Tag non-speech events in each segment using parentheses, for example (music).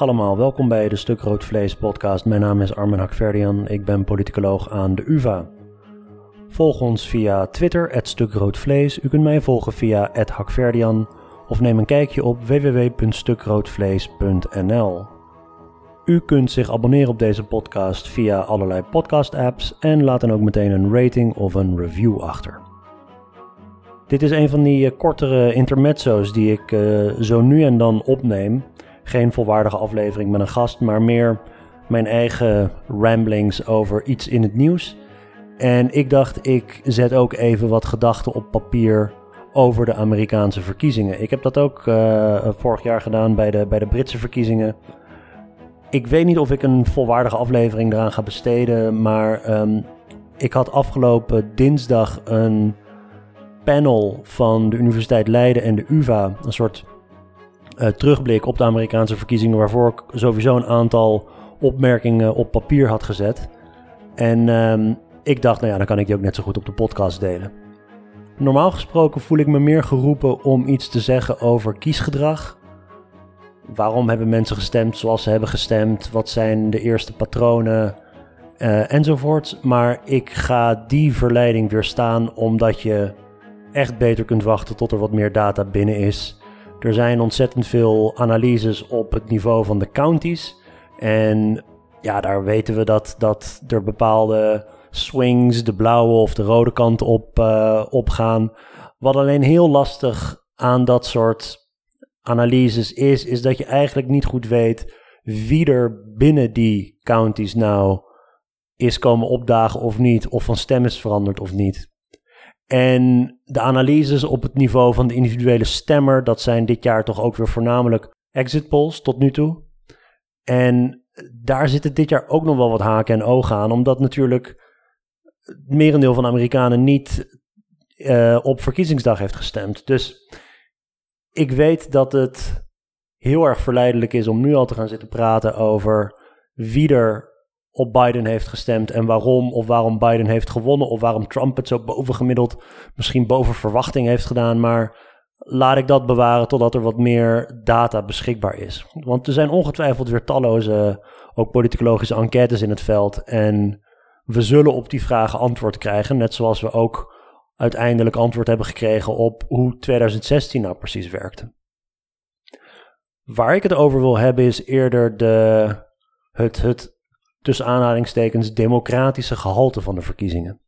Allemaal, welkom bij de Stuk Rood Vlees podcast. Mijn naam is Armen Hakverdian, ik ben politicoloog aan de UvA. Volg ons via Twitter, @stukroodvlees. U kunt mij volgen via @hakverdian of neem een kijkje op www.stukroodvlees.nl. U kunt zich abonneren op deze podcast via allerlei podcast-apps en laat dan ook meteen een rating of een review achter. Dit is een van die eh, kortere intermezzo's die ik uh, zo nu en dan opneem. Geen volwaardige aflevering met een gast, maar meer mijn eigen ramblings over iets in het nieuws. En ik dacht, ik zet ook even wat gedachten op papier over de Amerikaanse verkiezingen. Ik heb dat ook uh, vorig jaar gedaan bij de, bij de Britse verkiezingen. Ik weet niet of ik een volwaardige aflevering eraan ga besteden, maar um, ik had afgelopen dinsdag een panel van de Universiteit Leiden en de UVA, een soort uh, terugblik op de Amerikaanse verkiezingen, waarvoor ik sowieso een aantal opmerkingen op papier had gezet. En um, ik dacht, nou ja, dan kan ik die ook net zo goed op de podcast delen. Normaal gesproken voel ik me meer geroepen om iets te zeggen over kiesgedrag. Waarom hebben mensen gestemd zoals ze hebben gestemd? Wat zijn de eerste patronen? Uh, enzovoort. Maar ik ga die verleiding weerstaan omdat je echt beter kunt wachten tot er wat meer data binnen is. Er zijn ontzettend veel analyses op het niveau van de counties. En ja, daar weten we dat, dat er bepaalde swings de blauwe of de rode kant op, uh, opgaan. Wat alleen heel lastig aan dat soort analyses is, is dat je eigenlijk niet goed weet wie er binnen die counties nou is komen opdagen of niet, of van stem is veranderd of niet. En de analyses op het niveau van de individuele stemmer, dat zijn dit jaar toch ook weer voornamelijk exit polls tot nu toe. En daar zitten dit jaar ook nog wel wat haken en ogen aan, omdat natuurlijk het merendeel van de Amerikanen niet uh, op verkiezingsdag heeft gestemd. Dus ik weet dat het heel erg verleidelijk is om nu al te gaan zitten praten over wie er op Biden heeft gestemd en waarom, of waarom Biden heeft gewonnen, of waarom Trump het zo bovengemiddeld, misschien boven verwachting heeft gedaan. Maar laat ik dat bewaren totdat er wat meer data beschikbaar is. Want er zijn ongetwijfeld weer talloze, ook politicologische enquêtes in het veld. En we zullen op die vragen antwoord krijgen, net zoals we ook uiteindelijk antwoord hebben gekregen op hoe 2016 nou precies werkte. Waar ik het over wil hebben is eerder de, het, het tussen aanhalingstekens democratische gehalte van de verkiezingen.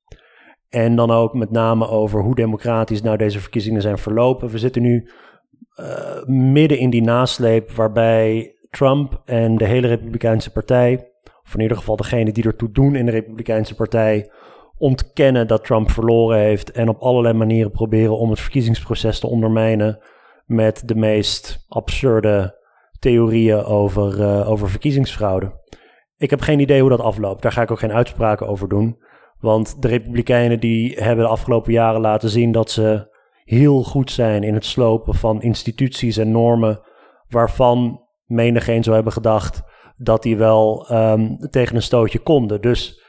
En dan ook met name over hoe democratisch nou deze verkiezingen zijn verlopen. We zitten nu uh, midden in die nasleep waarbij Trump en de hele Republikeinse Partij of in ieder geval degene die ertoe doen in de Republikeinse Partij, ontkennen dat Trump verloren heeft en op allerlei manieren proberen om het verkiezingsproces te ondermijnen met de meest absurde theorieën over, uh, over verkiezingsfraude. Ik heb geen idee hoe dat afloopt. Daar ga ik ook geen uitspraken over doen. Want de Republikeinen die hebben de afgelopen jaren laten zien dat ze heel goed zijn in het slopen van instituties en normen waarvan menigeen zou hebben gedacht dat die wel um, tegen een stootje konden. Dus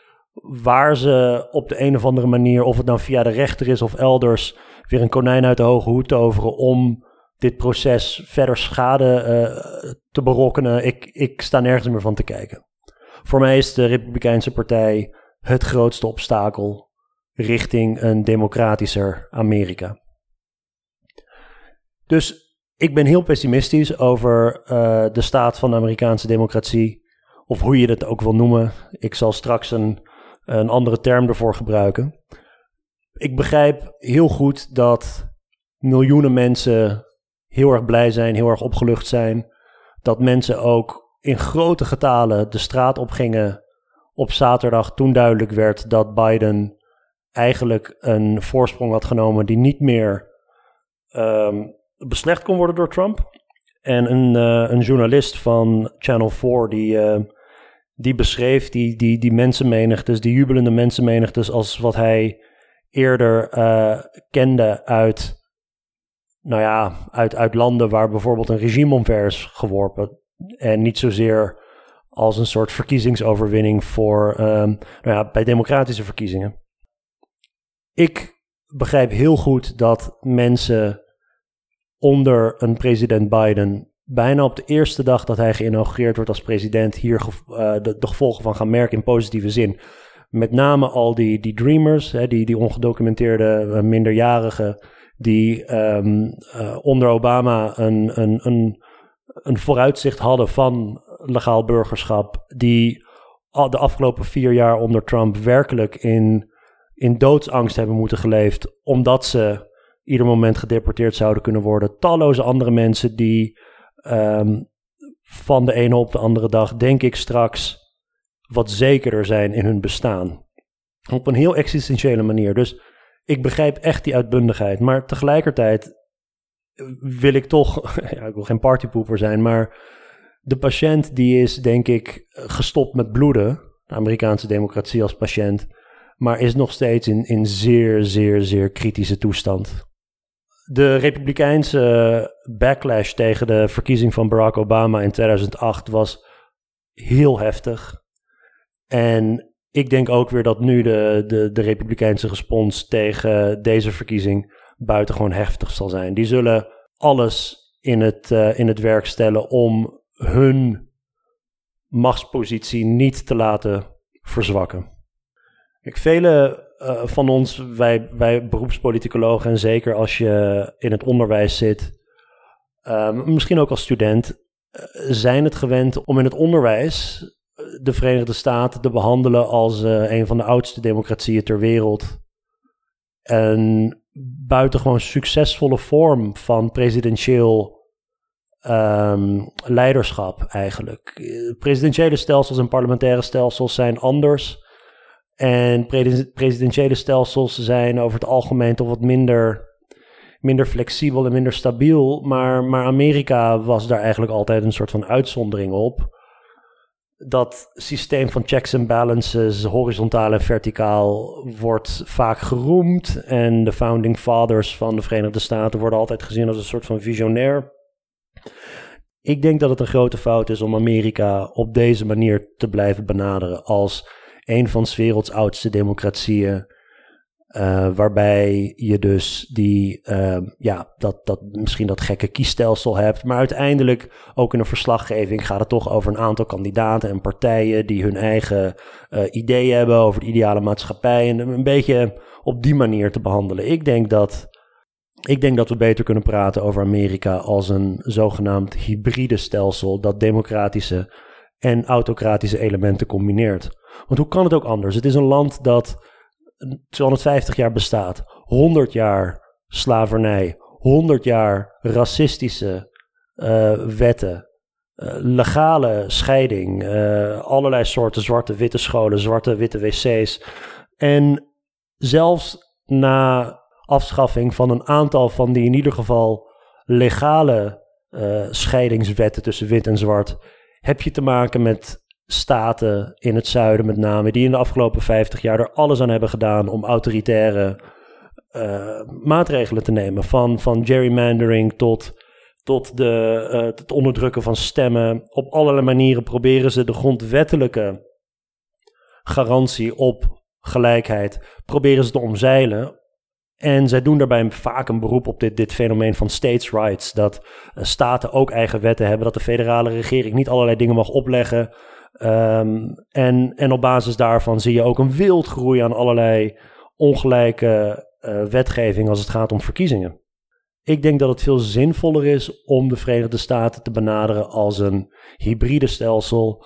waar ze op de een of andere manier, of het nou via de rechter is of elders, weer een konijn uit de hoge hoed toveren om dit proces verder schade uh, te berokkenen, ik, ik sta nergens meer van te kijken. Voor mij is de Republikeinse Partij het grootste obstakel richting een democratischer Amerika. Dus ik ben heel pessimistisch over uh, de staat van de Amerikaanse democratie. Of hoe je dat ook wil noemen. Ik zal straks een, een andere term ervoor gebruiken. Ik begrijp heel goed dat miljoenen mensen heel erg blij zijn, heel erg opgelucht zijn. Dat mensen ook in grote getalen de straat op gingen op zaterdag toen duidelijk werd dat Biden eigenlijk een voorsprong had genomen die niet meer um, beslecht kon worden door Trump. En een, uh, een journalist van Channel 4 die, uh, die beschreef die, die, die mensenmenigtes, die jubelende mensenmenigtes, als wat hij eerder uh, kende uit, nou ja, uit, uit landen waar bijvoorbeeld een regime omver is geworpen. En niet zozeer als een soort verkiezingsoverwinning voor, um, nou ja, bij democratische verkiezingen. Ik begrijp heel goed dat mensen onder een president Biden bijna op de eerste dag dat hij geïnaugureerd wordt als president hier uh, de, gevolgen van gaan merken in positieve zin. Met name al die, die dreamers, hè, die, die ongedocumenteerde uh, minderjarigen, die um, uh, onder Obama een, een, een, een vooruitzicht hadden van legaal burgerschap, die de afgelopen vier jaar onder Trump werkelijk in, in doodsangst hebben moeten geleefd, omdat ze ieder moment gedeporteerd zouden kunnen worden. Talloze andere mensen die um, van de ene op de andere dag, denk ik straks, wat zekerder zijn in hun bestaan. Op een heel existentiële manier. Dus ik begrijp echt die uitbundigheid. Maar tegelijkertijd wil ik toch, (laughs) ja, ik wil geen partypoeper zijn, maar de patiënt die is denk ik gestopt met bloeden. De Amerikaanse democratie als patiënt. Maar is nog steeds in, in zeer, zeer, zeer kritische toestand. De republikeinse backlash tegen de verkiezing van Barack Obama in 2008 was heel heftig. En ik denk ook weer dat nu de, de, de republikeinse respons tegen deze verkiezing buitengewoon heftig zal zijn. Die zullen alles in het, uh, in het werk stellen om hun machtspositie niet te laten verzwakken. Ik, vele uh, van ons, wij, wij beroepspoliticologen, en zeker als je in het onderwijs zit, uh, misschien ook als student, uh, zijn het gewend om in het onderwijs de Verenigde Staten te behandelen als een van de oudste democratieën ter wereld. Een buitengewoon succesvolle vorm van presidentieel um, leiderschap eigenlijk. Presidentiële stelsels en parlementaire stelsels zijn anders. En presidentiële stelsels zijn over het algemeen toch wat minder, minder flexibel en minder stabiel. Maar, maar Amerika was daar eigenlijk altijd een soort van uitzondering op. Dat systeem van checks en balances, horizontaal en verticaal, wordt vaak geroemd. En de founding fathers van de Verenigde Staten worden altijd gezien als een soort van visionair. Ik denk dat het een grote fout is om Amerika op deze manier te blijven benaderen als een van 's werelds oudste democratieën. Uh, waarbij je dus die, uh, ja, dat, dat, misschien dat gekke kiesstelsel hebt. Maar uiteindelijk, ook in een verslaggeving, gaat het toch over een aantal kandidaten en partijen die hun eigen uh, ideeën hebben over de ideale maatschappij. En een beetje op die manier te behandelen. Ik denk dat ik denk dat we beter kunnen praten over Amerika als een zogenaamd hybride stelsel dat democratische en autocratische elementen combineert. Want hoe kan het ook anders? Het is een land dat 250 jaar bestaat, 100 jaar slavernij, 100 jaar racistische uh, wetten, uh, legale scheiding, uh, allerlei soorten zwarte witte scholen, zwarte witte wc's. En zelfs na afschaffing van een aantal van die in ieder geval legale scheidingswetten tussen wit en zwart, heb je te maken met staten in het zuiden met name, die in de afgelopen 50 jaar er alles aan hebben gedaan om autoritaire uh, maatregelen te nemen. Van, van gerrymandering tot, tot de, uh, het onderdrukken van stemmen. Op allerlei manieren proberen ze de grondwettelijke garantie op gelijkheid, proberen ze te omzeilen en zij doen daarbij vaak een beroep op dit, dit fenomeen van states' rights. Dat uh, staten ook eigen wetten hebben, dat de federale regering niet allerlei dingen mag opleggen. Um, en, en op basis daarvan zie je ook een wildgroei aan allerlei ongelijke uh, wetgeving als het gaat om verkiezingen. Ik denk dat het veel zinvoller is om de Verenigde Staten te benaderen als een hybride stelsel.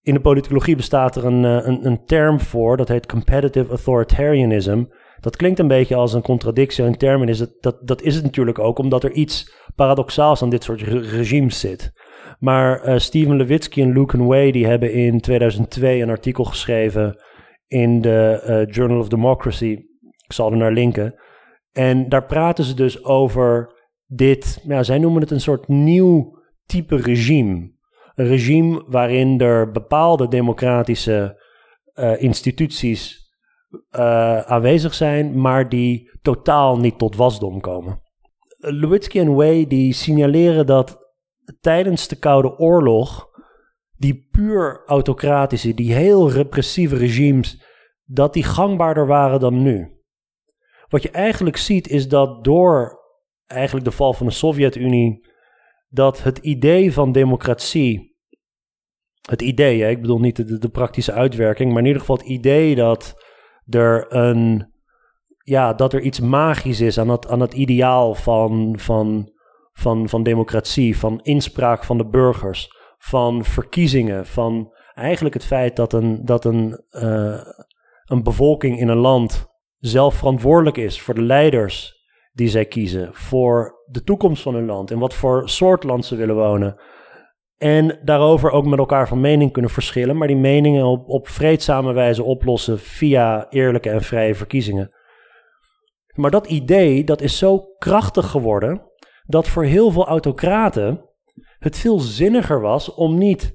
In de politicologie bestaat er een, uh, een, een term voor, dat heet competitive authoritarianism. Dat klinkt een beetje als een contradictie in termen. Is het, dat, dat is het natuurlijk ook, omdat er iets paradoxaals aan dit soort regimes zit. Maar uh, Steven Levitsky en Luke Way die hebben in 2002 een artikel geschreven in de uh, Journal of Democracy. Ik zal er naar linken. En daar praten ze dus over dit, ja, zij noemen het een soort nieuw type regime. Een regime waarin er bepaalde democratische uh, instituties aanwezig zijn, maar die totaal niet tot wasdom komen. Lewitsky en Way die signaleren dat tijdens de Koude Oorlog die puur autocratische, die heel repressieve regimes, dat die gangbaarder waren dan nu. Wat je eigenlijk ziet is dat door eigenlijk de val van de Sovjet-Unie dat het idee van democratie, het idee, hè, ik bedoel niet de, de praktische uitwerking, maar in ieder geval het idee dat er een, ja, dat er iets magisch is aan het, aan het ideaal van, van, van, van democratie, van inspraak van de burgers, van verkiezingen, van eigenlijk het feit dat een, dat een, uh, een bevolking in een land zelf verantwoordelijk is voor de leiders die zij kiezen, voor de toekomst van hun land en wat voor soort land ze willen wonen. En daarover ook met elkaar van mening kunnen verschillen, maar die meningen op, op vreedzame wijze oplossen via eerlijke en vrije verkiezingen. Maar dat idee dat is zo krachtig geworden dat voor heel veel autocraten het veel zinniger was om niet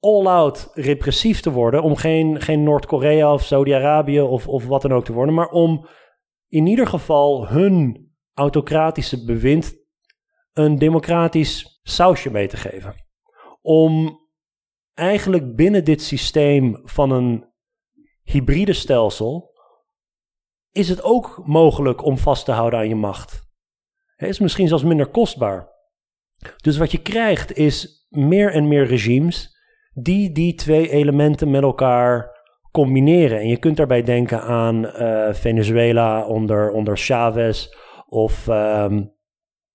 all-out repressief te worden, om geen, geen Noord-Korea of Saudi-Arabië of, of wat dan ook te worden, maar om in ieder geval hun autocratische bewind een democratisch sausje mee te geven. Om eigenlijk binnen dit systeem van een hybride stelsel is het ook mogelijk om vast te houden aan je macht. Is misschien zelfs minder kostbaar. Dus wat je krijgt is meer en meer regimes die die twee elementen met elkaar combineren. En je kunt daarbij denken aan uh, Venezuela onder, onder Chavez of um,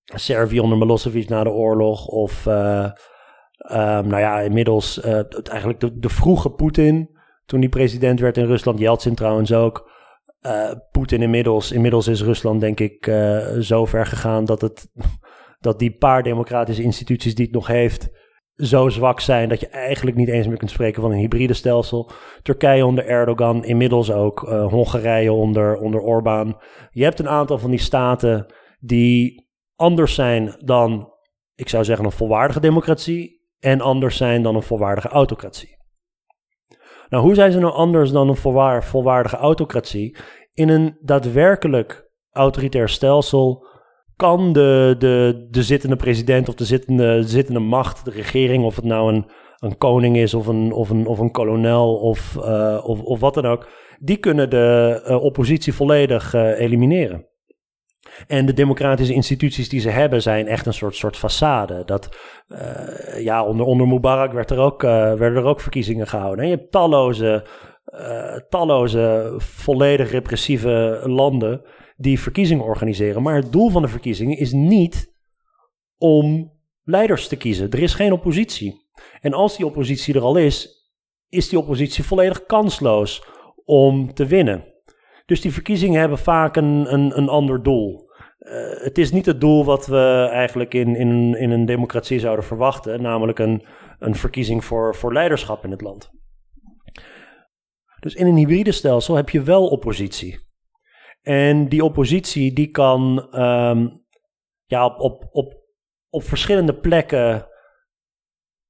Servië onder Milosevic na de oorlog of uh, um, nou ja, inmiddels uh, eigenlijk de, de vroege Poetin toen hij president werd in Rusland, Yeltsin trouwens ook. Poetin inmiddels, inmiddels is Rusland denk ik zo ver gegaan dat, het, (laughs) dat die paar democratische instituties die het nog heeft zo zwak zijn dat je eigenlijk niet eens meer kunt spreken van een hybride stelsel. Turkije onder Erdogan, inmiddels ook uh, Hongarije onder, onder Orbán. Je hebt een aantal van die staten die anders zijn dan, ik zou zeggen, een volwaardige democratie en anders zijn dan een volwaardige autocratie. Nou, hoe zijn ze nou anders dan een volwaar, volwaardige autocratie? In een daadwerkelijk autoritair stelsel kan de, de, de zittende president of de zittende, zittende macht, de regering, of het nou een, een koning is of een, of een, of een kolonel of, uh, of, of wat dan ook, die kunnen de uh, oppositie volledig uh, elimineren. En de democratische instituties die ze hebben zijn echt een soort, soort façade. Dat, ja, onder, onder Mubarak werd er ook, werden er ook verkiezingen gehouden. En je hebt talloze, talloze volledig repressieve landen die verkiezingen organiseren. Maar het doel van de verkiezingen is niet om leiders te kiezen. Er is geen oppositie. En als die oppositie er al is, is die oppositie volledig kansloos om te winnen. Dus die verkiezingen hebben vaak een, een, een ander doel. Uh, het is niet het doel wat we eigenlijk in, in, in een democratie zouden verwachten, namelijk een, een verkiezing voor, voor leiderschap in het land. Dus in een hybride stelsel heb je wel oppositie. En die oppositie die kan um, ja, op, op, op, op verschillende plekken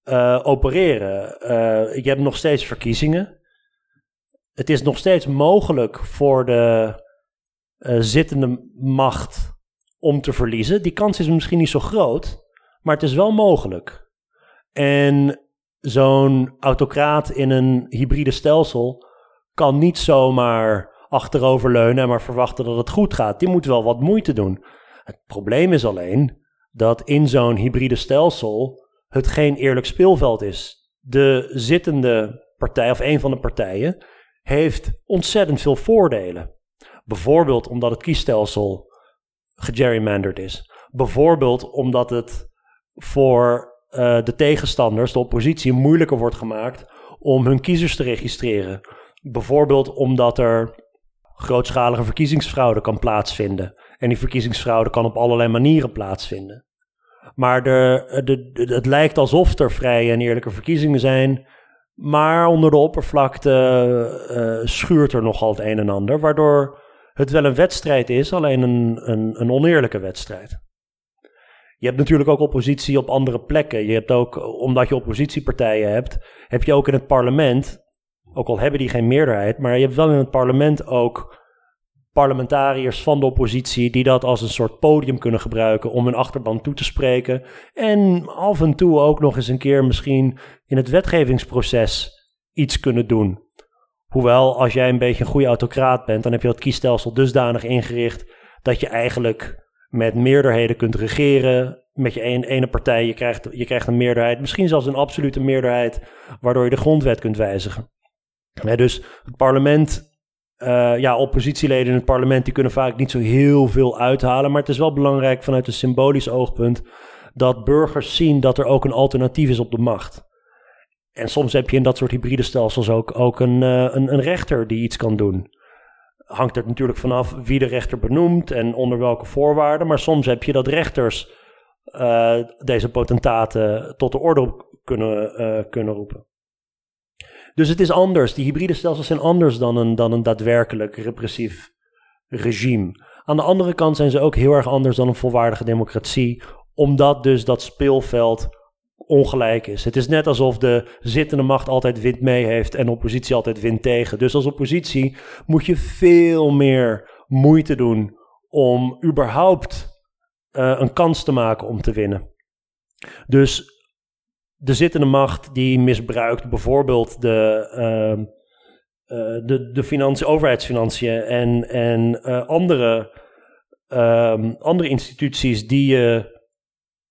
uh, opereren. Uh, je hebt nog steeds verkiezingen. Het is nog steeds mogelijk voor de uh, zittende macht om te verliezen. Die kans is misschien niet zo groot, maar het is wel mogelijk. En zo'n autocraat in een hybride stelsel kan niet zomaar achteroverleunen en maar verwachten dat het goed gaat. Die moet wel wat moeite doen. Het probleem is alleen dat in zo'n hybride stelsel het geen eerlijk speelveld is. De zittende partij, of een van de partijen, heeft ontzettend veel voordelen. Bijvoorbeeld omdat het kiesstelsel gegerrymandered is. Bijvoorbeeld omdat het voor uh, de tegenstanders, de oppositie, moeilijker wordt gemaakt om hun kiezers te registreren. Bijvoorbeeld omdat er grootschalige verkiezingsfraude kan plaatsvinden. En die verkiezingsfraude kan op allerlei manieren plaatsvinden. Maar de, het lijkt alsof er vrije en eerlijke verkiezingen zijn. Maar onder de oppervlakte uh, schuurt er nogal het een en ander. Waardoor het wel een wedstrijd is, alleen een, een, een oneerlijke wedstrijd. Je hebt natuurlijk ook oppositie op andere plekken. Je hebt ook, omdat je oppositiepartijen hebt, heb je ook in het parlement ook al hebben die geen meerderheid, maar je hebt wel in het parlement ook parlementariërs van de oppositie die dat als een soort podium kunnen gebruiken om hun achterban toe te spreken. En af en toe ook nog eens een keer misschien in het wetgevingsproces iets kunnen doen. Hoewel, als jij een beetje een goede autocraat bent, dan heb je dat kiesstelsel dusdanig ingericht dat je eigenlijk met meerderheden kunt regeren. Met je ene partij, je krijgt, je krijgt een meerderheid, misschien zelfs een absolute meerderheid, waardoor je de grondwet kunt wijzigen. dus het parlement uh, ja, oppositieleden in het parlement die kunnen vaak niet zo heel veel uithalen. Maar het is wel belangrijk vanuit een symbolisch oogpunt dat burgers zien dat er ook een alternatief is op de macht. En soms heb je in dat soort hybride stelsels ook, ook een, uh, een, rechter die iets kan doen. Hangt er natuurlijk vanaf wie de rechter benoemt en onder welke voorwaarden. Maar soms heb je dat rechters uh, deze potentaten tot de orde kunnen, kunnen roepen. Dus het is anders. Die hybride stelsels zijn anders dan een, dan een daadwerkelijk repressief regime. Aan de andere kant zijn ze ook heel erg anders dan een volwaardige democratie, omdat dus dat speelveld ongelijk is. Het is net alsof de zittende macht altijd wind mee heeft en oppositie altijd wind tegen. Dus als oppositie moet je veel meer moeite doen om überhaupt uh, een kans te maken om te winnen. Dus de zittende macht die misbruikt bijvoorbeeld de, uh, uh, de, de financiën, overheidsfinanciën en, en uh, andere, um, andere instituties die je,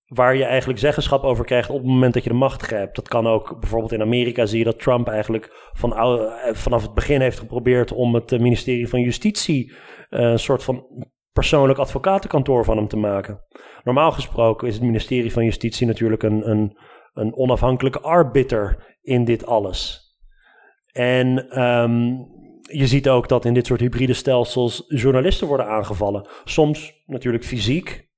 waar je eigenlijk zeggenschap over krijgt op het moment dat je de macht grijpt. Dat kan ook bijvoorbeeld in Amerika zie je dat Trump eigenlijk van, vanaf het begin heeft geprobeerd om het ministerie van Justitie een soort van persoonlijk advocatenkantoor van hem te maken. Normaal gesproken is het ministerie van Justitie natuurlijk een, een een onafhankelijke arbiter in dit alles. En um, je ziet ook dat in dit soort hybride stelsels journalisten worden aangevallen. Soms natuurlijk fysiek,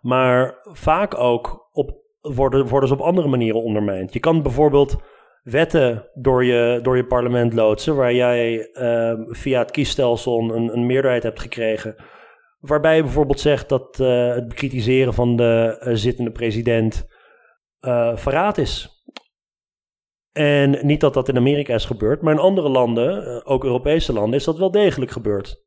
maar vaak ook op, worden, worden ze op andere manieren ondermijnd. Je kan bijvoorbeeld wetten door je, door je parlement loodsen, waar jij uh, via het kiesstelsel een, een meerderheid hebt gekregen. Waarbij je bijvoorbeeld zegt dat uh, het bekritiseren van de uh, zittende president uh, verraad is. En niet dat dat in Amerika is gebeurd, maar in andere landen, uh, ook Europese landen, is dat wel degelijk gebeurd.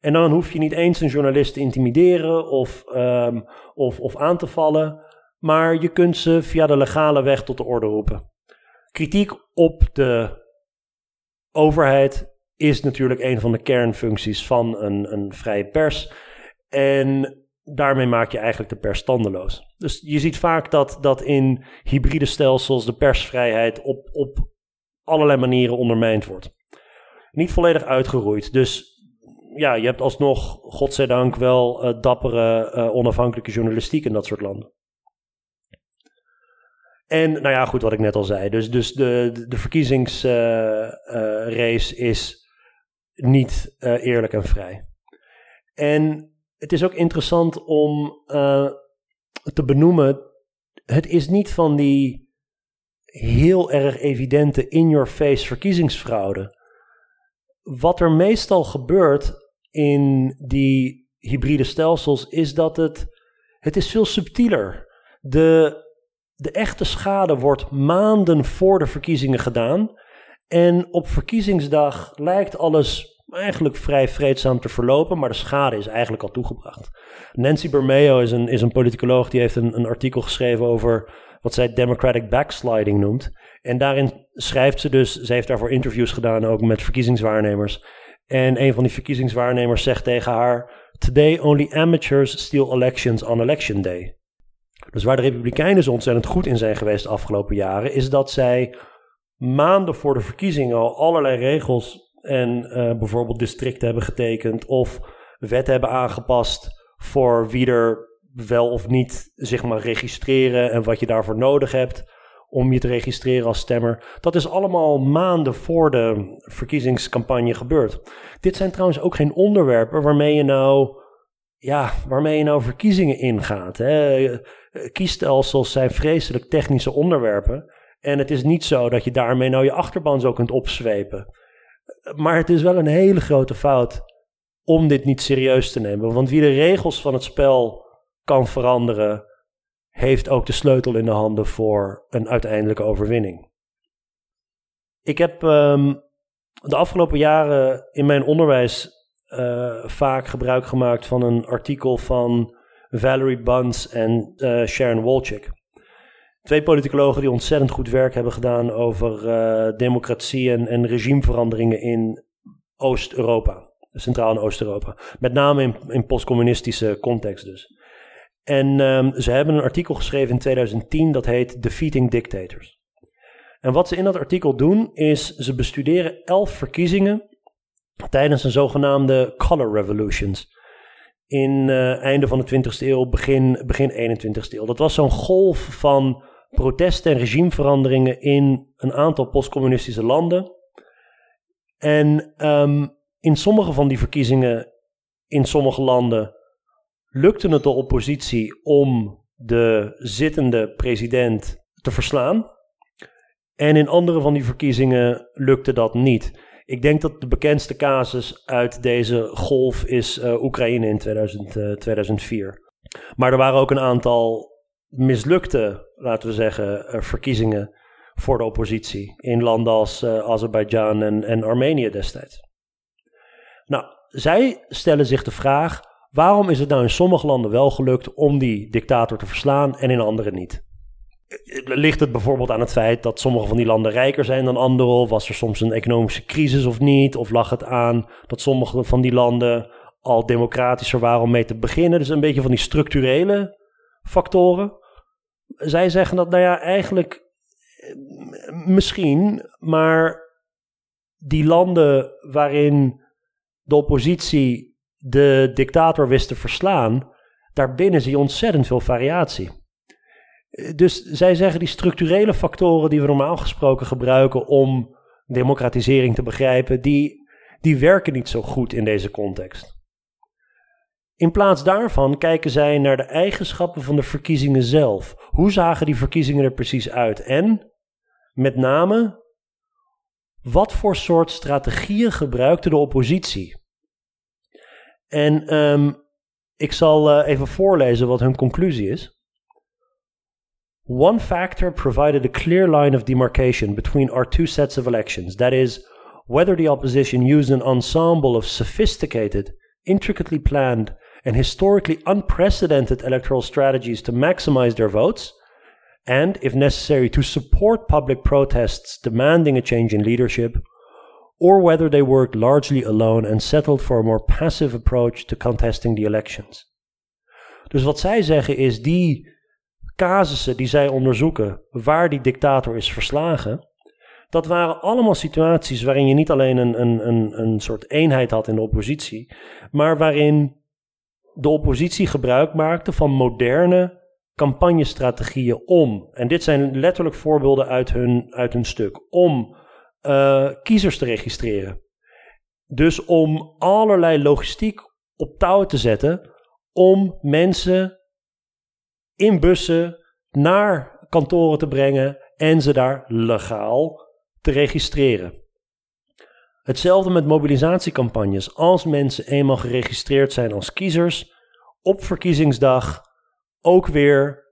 En dan hoef je niet eens een journalist te intimideren of, um, of, of aan te vallen, maar je kunt ze via de legale weg tot de orde roepen. Kritiek op de overheid is natuurlijk een van de kernfuncties van een, een vrije pers. En daarmee maak je eigenlijk de pers standeloos. Dus je ziet vaak dat, dat in hybride stelsels de persvrijheid op, op allerlei manieren ondermijnd wordt. Niet volledig uitgeroeid. Dus ja, je hebt alsnog, godzijdank, wel uh, dappere, uh, onafhankelijke journalistiek in dat soort landen. En nou ja, goed wat ik net al zei. Dus, dus de, de verkiezingsrace uh, is niet eerlijk en vrij. En het is ook interessant om uh, te benoemen. Het is niet van die heel erg evidente in-your-face verkiezingsfraude. Wat er meestal gebeurt in die hybride stelsels is dat het, het is veel subtieler. De, de echte schade wordt maanden voor de verkiezingen gedaan. En op verkiezingsdag lijkt alles eigenlijk vrij vreedzaam te verlopen, maar de schade is eigenlijk al toegebracht. Nancy Bermeo is een, is een politicoloog die heeft een, een artikel geschreven over wat zij democratic backsliding noemt. En daarin schrijft ze dus, ze heeft daarvoor interviews gedaan ook met verkiezingswaarnemers. En een van die verkiezingswaarnemers zegt tegen haar: Today only amateurs steal elections on election day. Dus waar de Republikeinen zo ontzettend goed in zijn geweest de afgelopen jaren, is dat zij maanden voor de verkiezingen al allerlei regels en uh, bijvoorbeeld districten hebben getekend of wetten hebben aangepast voor wie er wel of niet zich mag registreren en wat je daarvoor nodig hebt om je te registreren als stemmer. Dat is allemaal maanden voor de verkiezingscampagne gebeurd. Dit zijn trouwens ook geen onderwerpen waarmee je nou, ja, waarmee je nou verkiezingen ingaat. Hè. Kiesstelsels zijn vreselijk technische onderwerpen. En het is niet zo dat je daarmee nou je achterban zo kunt opzwepen. Maar het is wel een hele grote fout om dit niet serieus te nemen. Want wie de regels van het spel kan veranderen, heeft ook de sleutel in de handen voor een uiteindelijke overwinning. Ik heb um, de afgelopen jaren in mijn onderwijs uh, vaak gebruik gemaakt van een artikel van Valerie Buns en uh, Sharon Wolchik. Twee politicologen die ontzettend goed werk hebben gedaan over uh, democratie en, en regimeveranderingen in Oost-Europa. Centraal- en Oost-Europa. Met name in, in postcommunistische context dus. En um, ze hebben een artikel geschreven in 2010 dat heet Defeating Dictators. En wat ze in dat artikel doen is ze bestuderen elf verkiezingen tijdens een zogenaamde color revolutions. In uh, einde van de 20e eeuw, begin, begin 21e eeuw. Dat was zo'n golf van protesten en regimeveranderingen in een aantal postcommunistische landen. En um, in sommige van die verkiezingen in sommige landen lukte het de oppositie om de zittende president te verslaan. En in andere van die verkiezingen lukte dat niet. Ik denk dat de bekendste casus uit deze golf is uh, Oekraïne in 2000, uh, 2004. Maar er waren ook een aantal mislukte, laten we zeggen, uh, verkiezingen voor de oppositie in landen als uh, Azerbeidzjan en, en Armenië destijds. Nou, zij stellen zich de vraag: waarom is het nou in sommige landen wel gelukt om die dictator te verslaan en in andere niet? Ligt het bijvoorbeeld aan het feit dat sommige van die landen rijker zijn dan andere? Of was er soms een economische crisis of niet? Of lag het aan dat sommige van die landen al democratischer waren om mee te beginnen? Dus een beetje van die structurele factoren. Zij zeggen dat, nou ja, eigenlijk misschien, maar die landen waarin de oppositie de dictator wist te verslaan, daarbinnen zie je ontzettend veel variatie. Dus zij zeggen die structurele factoren die we normaal gesproken gebruiken om democratisering te begrijpen, die, die werken niet zo goed in deze context. In plaats daarvan kijken zij naar de eigenschappen van de verkiezingen zelf. Hoe zagen die verkiezingen er precies uit? En met name, wat voor soort strategieën gebruikte de oppositie? En um, ik zal uh, even voorlezen wat hun conclusie is. One factor provided a clear line of demarcation between our two sets of elections. That is, whether the opposition used an ensemble of sophisticated, intricately planned, and historically unprecedented electoral strategies to maximize their votes, and, if necessary, to support public protests demanding a change in leadership, or whether they worked largely alone and settled for a more passive approach to contesting the elections. Dus wat zij zeggen is die casussen die zij onderzoeken waar die dictator is verslagen, dat waren allemaal situaties waarin je niet alleen een, een, een, een soort eenheid had in de oppositie, maar waarin de oppositie gebruik maakte van moderne campagnestrategieën om, en dit zijn letterlijk voorbeelden uit hun, uit hun stuk, om uh, kiezers te registreren. Dus om allerlei logistiek op touw te zetten om mensen in bussen naar kantoren te brengen en ze daar legaal te registreren. Hetzelfde met mobilisatiecampagnes. Als mensen eenmaal geregistreerd zijn als kiezers, op verkiezingsdag ook weer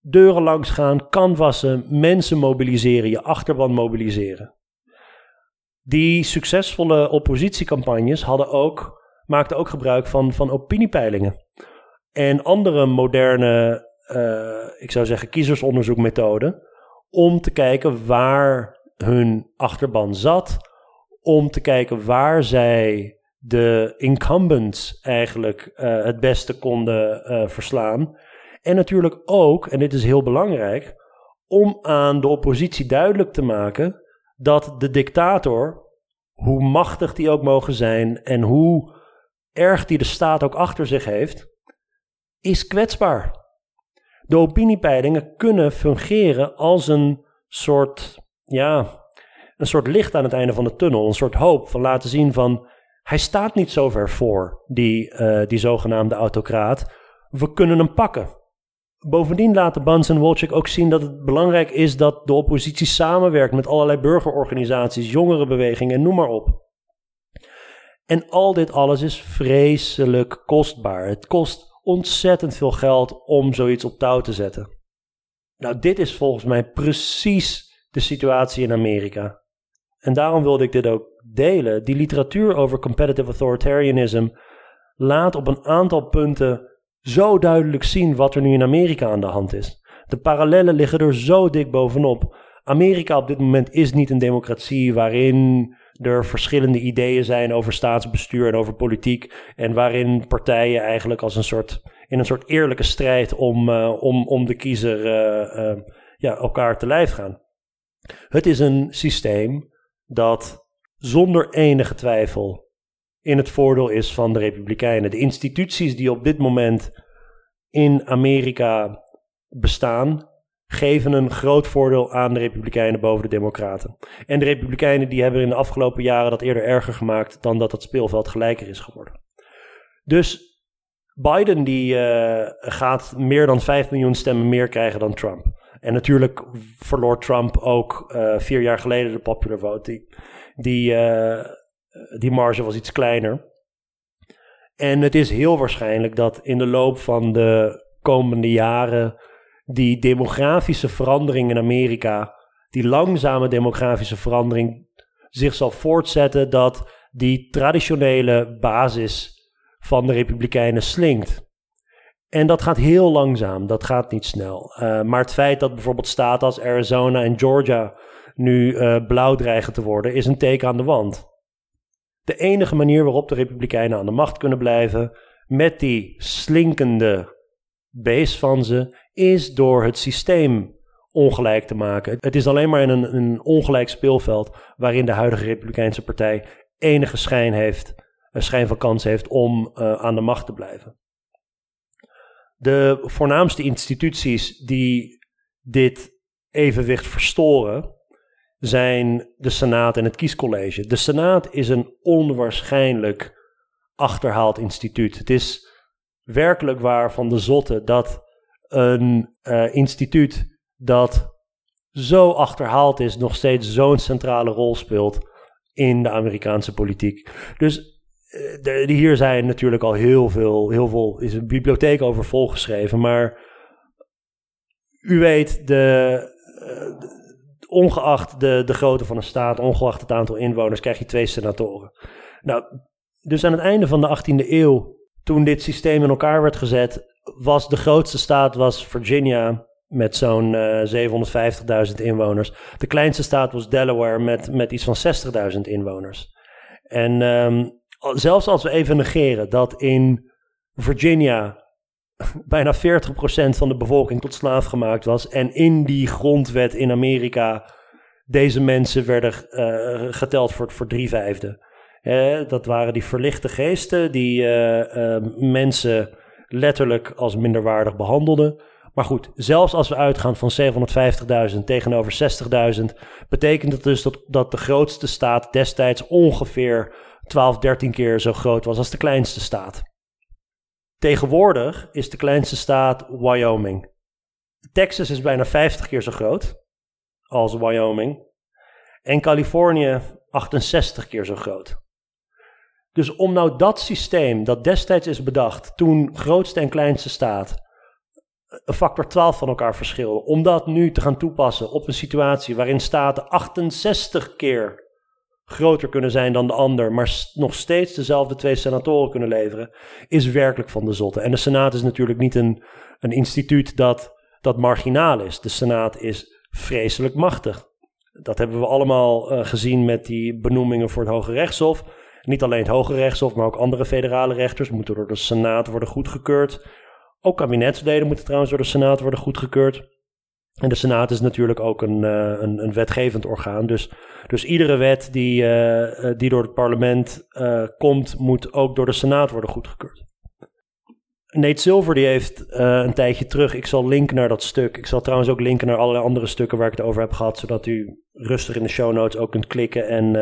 deuren langs gaan, canvassen, mensen mobiliseren, je achterban mobiliseren. Die succesvolle oppositiecampagnes hadden ook, maakten ook gebruik van, van opiniepeilingen. En andere moderne, uh, ik zou zeggen, kiezersonderzoekmethoden. Om te kijken waar hun achterban zat. Om te kijken waar zij de incumbents eigenlijk uh, het beste konden uh, verslaan. En natuurlijk ook, en dit is heel belangrijk, om aan de oppositie duidelijk te maken dat de dictator, hoe machtig die ook mogen zijn en hoe erg die de staat ook achter zich heeft, is kwetsbaar. De opiniepeilingen kunnen fungeren als een soort, ja, een soort licht aan het einde van de tunnel, een soort hoop van laten zien van hij staat niet zo ver voor, die, uh, die zogenaamde autocraat. We kunnen hem pakken. Bovendien laten Bans en Wolchik ook zien dat het belangrijk is dat de oppositie samenwerkt met allerlei burgerorganisaties, jongerenbewegingen en noem maar op. En al dit alles is vreselijk kostbaar. Het kost ontzettend veel geld om zoiets op touw te zetten. Nou, dit is volgens mij precies de situatie in Amerika. En daarom wilde ik dit ook delen. Die literatuur over competitive authoritarianism laat op een aantal punten zo duidelijk zien wat er nu in Amerika aan de hand is. De parallellen liggen er zo dik bovenop. Amerika op dit moment is niet een democratie waarin er verschillende ideeën zijn over staatsbestuur en over politiek. En waarin partijen eigenlijk als een soort, in een soort eerlijke strijd om, uh, om, om de kiezer uh, uh, ja, elkaar te lijf gaan. Het is een systeem dat zonder enige twijfel in het voordeel is van de Republikeinen. De instituties die op dit moment in Amerika bestaan, geven een groot voordeel aan de Republikeinen boven de Democraten. En de Republikeinen die hebben in de afgelopen jaren dat eerder erger gemaakt dan dat het speelveld gelijker is geworden. Dus Biden die uh, gaat meer dan 5 miljoen stemmen meer krijgen dan Trump. En natuurlijk verloor Trump ook uh, vier jaar geleden de popular vote. Die, die, uh, die marge was iets kleiner. En het is heel waarschijnlijk dat in de loop van de komende jaren die demografische verandering in Amerika, die langzame demografische verandering, zich zal voortzetten dat die traditionele basis van de Republikeinen slinkt. En dat gaat heel langzaam, dat gaat niet snel. Uh, maar het feit dat bijvoorbeeld staten als Arizona en Georgia nu uh, blauw dreigen te worden, is een teken aan de wand. De enige manier waarop de Republikeinen aan de macht kunnen blijven, met die slinkende base van ze, is door het systeem ongelijk te maken. Het is alleen maar een, een ongelijk speelveld waarin de huidige Republikeinse Partij enige schijn heeft, een schijn van kans heeft om uh, aan de macht te blijven. De voornaamste instituties die dit evenwicht verstoren zijn de Senaat en het Kiescollege. De Senaat is een onwaarschijnlijk achterhaald instituut. Het is werkelijk waar van de zotte dat een uh, instituut dat zo achterhaald is, nog steeds zo'n centrale rol speelt in de Amerikaanse politiek. Dus de, hier zijn natuurlijk al heel veel, heel veel, is een bibliotheek over volgeschreven, maar u weet, de, uh, ongeacht de, de grootte van een staat, ongeacht het aantal inwoners, krijg je twee senatoren. Nou, dus aan het einde van de 18e eeuw, toen dit systeem in elkaar werd gezet, was de grootste staat was Virginia met zo'n uh, 750.000 inwoners. De kleinste staat was Delaware met, met iets van 60.000 inwoners. En um, zelfs als we even negeren dat in Virginia (laughs) bijna 40% van de bevolking tot slaaf gemaakt was en in die grondwet in Amerika deze mensen werden uh, geteld voor, voor drie vijfde. Dat waren die verlichte geesten die uh, mensen letterlijk als minderwaardig behandelde. Maar goed, zelfs als we uitgaan van 750.000 tegenover 60.000, betekent het dus dat, dat de grootste staat destijds ongeveer 12, 13 keer zo groot was als de kleinste staat. Tegenwoordig is de kleinste staat Wyoming. Texas is bijna 50 keer zo groot als Wyoming. En Californië 68 keer zo groot. Dus om nou dat systeem dat destijds is bedacht, toen grootste en kleinste staat, een factor 12 van elkaar verschillen, om dat nu te gaan toepassen op een situatie waarin staten 68 keer groter kunnen zijn dan de ander, maar nog steeds dezelfde twee senatoren kunnen leveren, is werkelijk van de zotte. En de Senaat is natuurlijk niet een, een instituut dat, dat marginaal is. De Senaat is vreselijk machtig. Dat hebben we allemaal uh, gezien met die benoemingen voor het Hoge Rechtshof. Niet alleen het Hoge Rechtshof, maar ook andere federale rechters moeten door de Senaat worden goedgekeurd. Ook kabinetsleden moeten trouwens door de Senaat worden goedgekeurd. En de Senaat is natuurlijk ook een, uh, een, een, wetgevend orgaan. Dus, dus iedere wet die, uh, die door het parlement komt, moet ook door de Senaat worden goedgekeurd. Nate Silver die heeft een tijdje terug, ik zal linken naar dat stuk. Ik zal trouwens ook linken naar allerlei andere stukken waar ik het over heb gehad, zodat u rustig in de show notes ook kunt klikken en,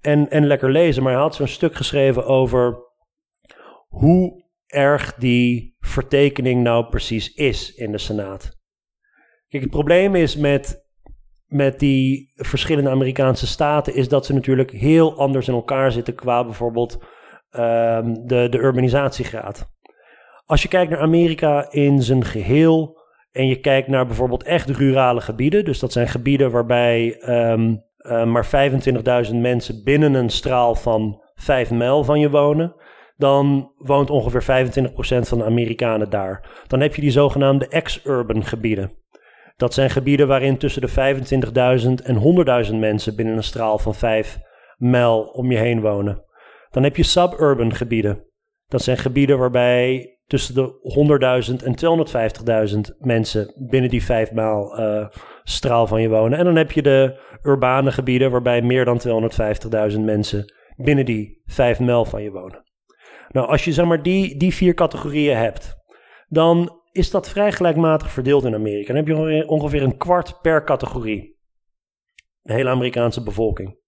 en, en lekker lezen. Maar hij had zo'n stuk geschreven over hoe erg die vertekening nou precies is in de Senaat. Kijk, het probleem is met, met die verschillende Amerikaanse staten, is dat ze natuurlijk heel anders in elkaar zitten qua bijvoorbeeld um, de, de urbanisatiegraad. Als je kijkt naar Amerika in zijn geheel en je kijkt naar bijvoorbeeld echt rurale gebieden, dus dat zijn gebieden waarbij um, uh, maar 25.000 mensen binnen een straal van 5 mijl van je wonen, dan woont ongeveer 25% van de Amerikanen daar. Dan heb je die zogenaamde ex-urban gebieden. Dat zijn gebieden waarin tussen de 25.000 en 100.000 mensen binnen een straal van 5 mijl om je heen wonen. Dan heb je suburban gebieden. Dat zijn gebieden waarbij tussen de 100.000 en 250.000 mensen binnen die vijf maal uh, straal van je wonen. En dan heb je de urbane gebieden waarbij meer dan 250.000 mensen binnen die vijf mijl van je wonen. Nou, als je zeg maar die, die vier categorieën hebt, dan is dat vrij gelijkmatig verdeeld in Amerika. Dan heb je ongeveer een kwart per categorie. De hele Amerikaanse bevolking.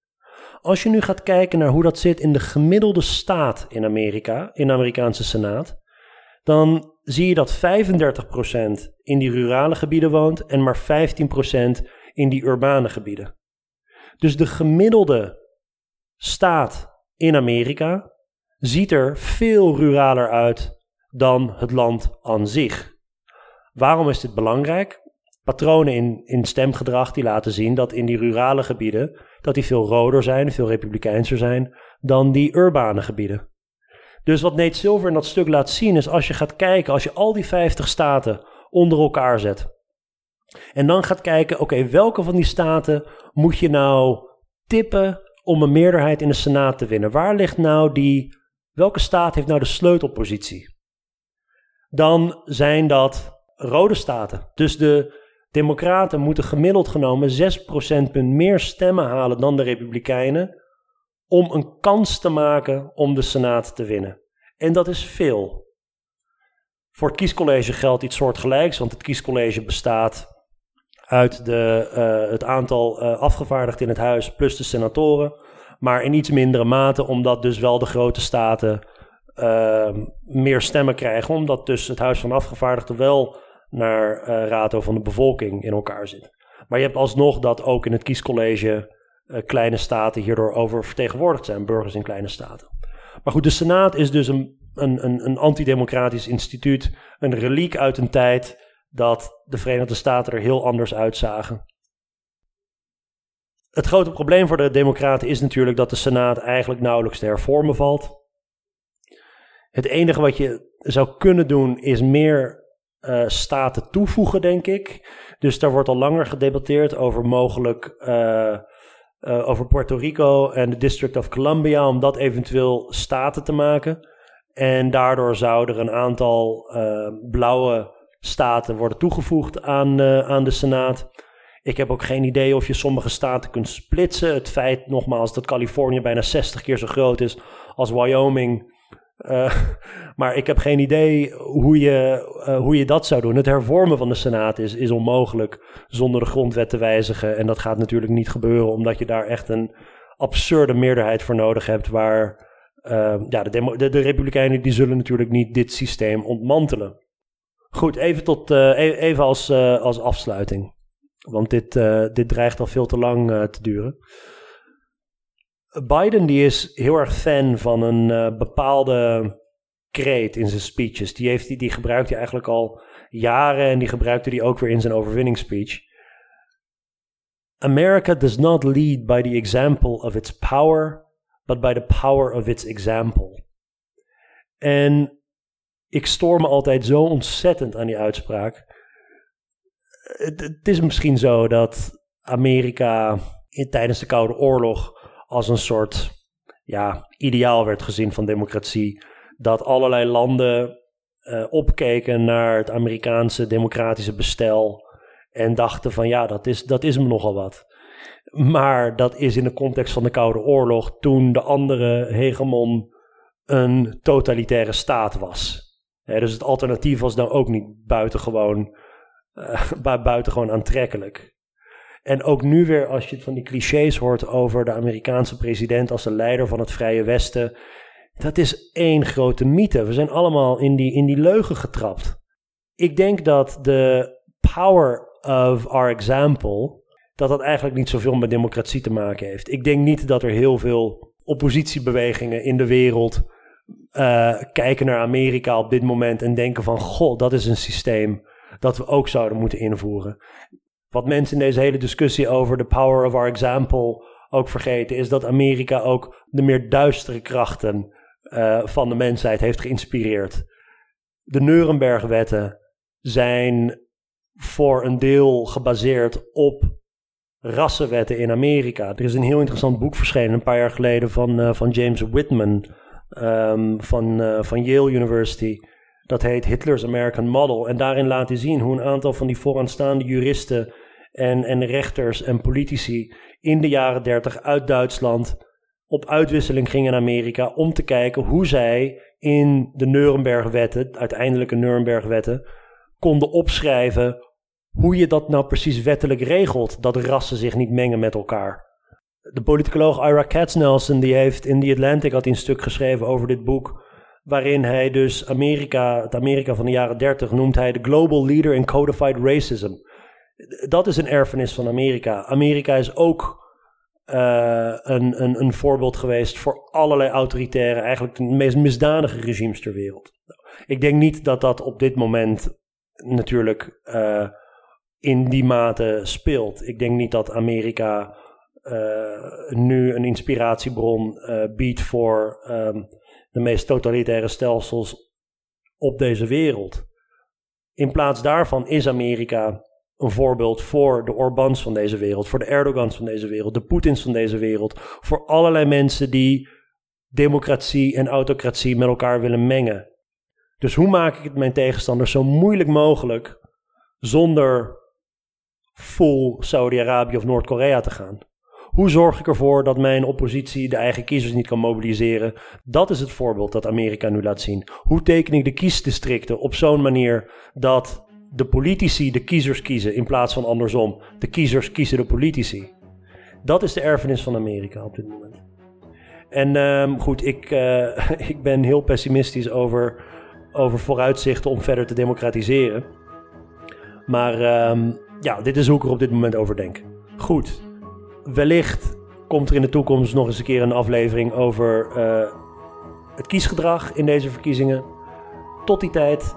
Als je nu gaat kijken naar hoe dat zit in de gemiddelde staat in Amerika, in de Amerikaanse Senaat, dan zie je dat 35% in die rurale gebieden woont en maar 15% in die urbane gebieden. Dus de gemiddelde staat in Amerika ziet er veel ruraler uit dan het land aan zich. Waarom is dit belangrijk? Patronen in, in stemgedrag die laten zien dat in die rurale gebieden dat die veel roder zijn, veel republikeinser zijn dan die urbane gebieden. Dus wat Nate Silver in dat stuk laat zien is als je gaat kijken, als je al die 50 staten onder elkaar zet. En dan gaat kijken, oké, welke van die staten moet je nou tippen om een meerderheid in de Senaat te winnen? Waar ligt nou die, welke staat heeft nou de sleutelpositie? Dan zijn dat rode staten. Dus de Democraten moeten gemiddeld genomen 6 procentpunt meer stemmen halen dan de Republikeinen om een kans te maken om de Senaat te winnen. En dat is veel. Voor het kiescollege geldt iets soortgelijks, want het kiescollege bestaat uit de, uh, het aantal uh, afgevaardigden in het huis plus de senatoren, maar in iets mindere mate, omdat dus wel de grote staten uh, meer stemmen krijgen, omdat dus het huis van afgevaardigden wel naar uh, rato van de bevolking in elkaar zit. Maar je hebt alsnog dat ook in het kiescollege uh, kleine staten hierdoor oververtegenwoordigd zijn, burgers in kleine staten. Maar goed, de Senaat is dus een, een, een, een antidemocratisch instituut, een reliek uit een tijd dat de Verenigde Staten er heel anders uitzagen. Het grote probleem voor de Democraten is natuurlijk dat de Senaat eigenlijk nauwelijks te hervormen valt. Het enige wat je zou kunnen doen is meer uh, staten toevoegen, denk ik. Dus daar wordt al langer gedebatteerd over mogelijk uh, uh, over Puerto Rico en de District of Columbia, om dat eventueel staten te maken. En daardoor zouden er een aantal blauwe staten worden toegevoegd aan, aan de Senaat. Ik heb ook geen idee of je sommige staten kunt splitsen. Het feit nogmaals dat Californië bijna 60 keer zo groot is als Wyoming uh, (laughs) maar ik heb geen idee hoe je, uh, hoe je dat zou doen. Het hervormen van de Senaat is, is onmogelijk zonder de grondwet te wijzigen. En dat gaat natuurlijk niet gebeuren, omdat je daar echt een absurde meerderheid voor nodig hebt. Waar uh, ja, de, de, de, Republikeinen die zullen natuurlijk niet dit systeem ontmantelen. Goed, even, tot, e-, even als, als afsluiting. Want dit, dit dreigt al veel te lang te duren. Biden die is heel erg fan van een uh, bepaalde kreet in zijn speeches. Die, heeft, die, die gebruikt hij eigenlijk al jaren en die gebruikte hij ook weer in zijn overwinningsspeech. America does not lead by the example of its power, but by the power of its example. En ik stoor me altijd zo ontzettend aan die uitspraak. Het, het is misschien zo dat Amerika in, tijdens de Koude Oorlog als een soort ja, ideaal werd gezien van democratie. Dat allerlei landen uh, opkeken naar het Amerikaanse democratische bestel. En dachten van ja, dat is, dat is me nogal wat. Maar dat is in de context van de Koude Oorlog, toen de andere hegemon een totalitaire staat was. dus het alternatief was dan ook niet buitengewoon, (laughs) uh, buitengewoon aantrekkelijk. En ook nu weer, als je van die clichés hoort over de Amerikaanse president als de leider van het Vrije Westen. Dat is één grote mythe. We zijn allemaal in die, in die leugen getrapt. Ik denk dat de power of our example, dat dat eigenlijk niet zoveel met democratie te maken heeft. Ik denk niet dat er heel veel oppositiebewegingen in de wereld uh, kijken naar Amerika op dit moment en denken van, goh, dat is een systeem dat we ook zouden moeten invoeren. Wat mensen in deze hele discussie over de power of our example ook vergeten, is dat Amerika ook de meer duistere krachten uh, van de mensheid heeft geïnspireerd. De Nuremberg-wetten zijn voor een deel gebaseerd op rassenwetten in Amerika. Er is een heel interessant boek verschenen een paar jaar geleden van, uh, van James Whitman um, van, uh, van Yale University. Dat heet Hitler's American Model. En daarin laat hij zien hoe een aantal van die vooraanstaande juristen en, en rechters en politici in de jaren dertig uit Duitsland op uitwisseling gingen in Amerika om te kijken hoe zij in de Nurembergwetten, uiteindelijke Nurembergwetten, konden opschrijven hoe je dat nou precies wettelijk regelt, dat rassen zich niet mengen met elkaar. De politicoloog Ira Katznelson die heeft in The Atlantic had een stuk geschreven over dit boek, waarin hij dus Amerika, het Amerika van de jaren 30 noemt hij de global leader in codified racism. Dat is een erfenis van Amerika. Amerika is ook uh, een, een, een voorbeeld geweest voor allerlei autoritaire, eigenlijk de meest misdadige regimes ter wereld. Ik denk niet dat dat op dit moment natuurlijk uh, in die mate speelt. Ik denk niet dat Amerika uh, nu een inspiratiebron biedt voor um, de meest totalitaire stelsels op deze wereld. In plaats daarvan is Amerika een voorbeeld voor de Orbans van deze wereld, voor de Erdogans van deze wereld, de Poetins van deze wereld, voor allerlei mensen die democratie en autocratie met elkaar willen mengen. Dus hoe maak ik het mijn tegenstanders zo moeilijk mogelijk zonder full Saudi-Arabië of Noord-Korea te gaan? Hoe zorg ik ervoor dat mijn oppositie de eigen kiezers niet kan mobiliseren? Dat is het voorbeeld dat Amerika nu laat zien. Hoe teken ik de kiesdistricten op zo'n manier dat de politici de kiezers kiezen in plaats van andersom. De kiezers kiezen de politici. Dat is de erfenis van Amerika op dit moment. En um, goed, ik, uh, (laughs) ik ben heel pessimistisch over, over vooruitzichten om verder te democratiseren. Maar um, ja, dit is hoe ik er op dit moment over denk. Goed, wellicht komt er in de toekomst nog eens een keer een aflevering over uh, het kiesgedrag in deze verkiezingen. Tot die tijd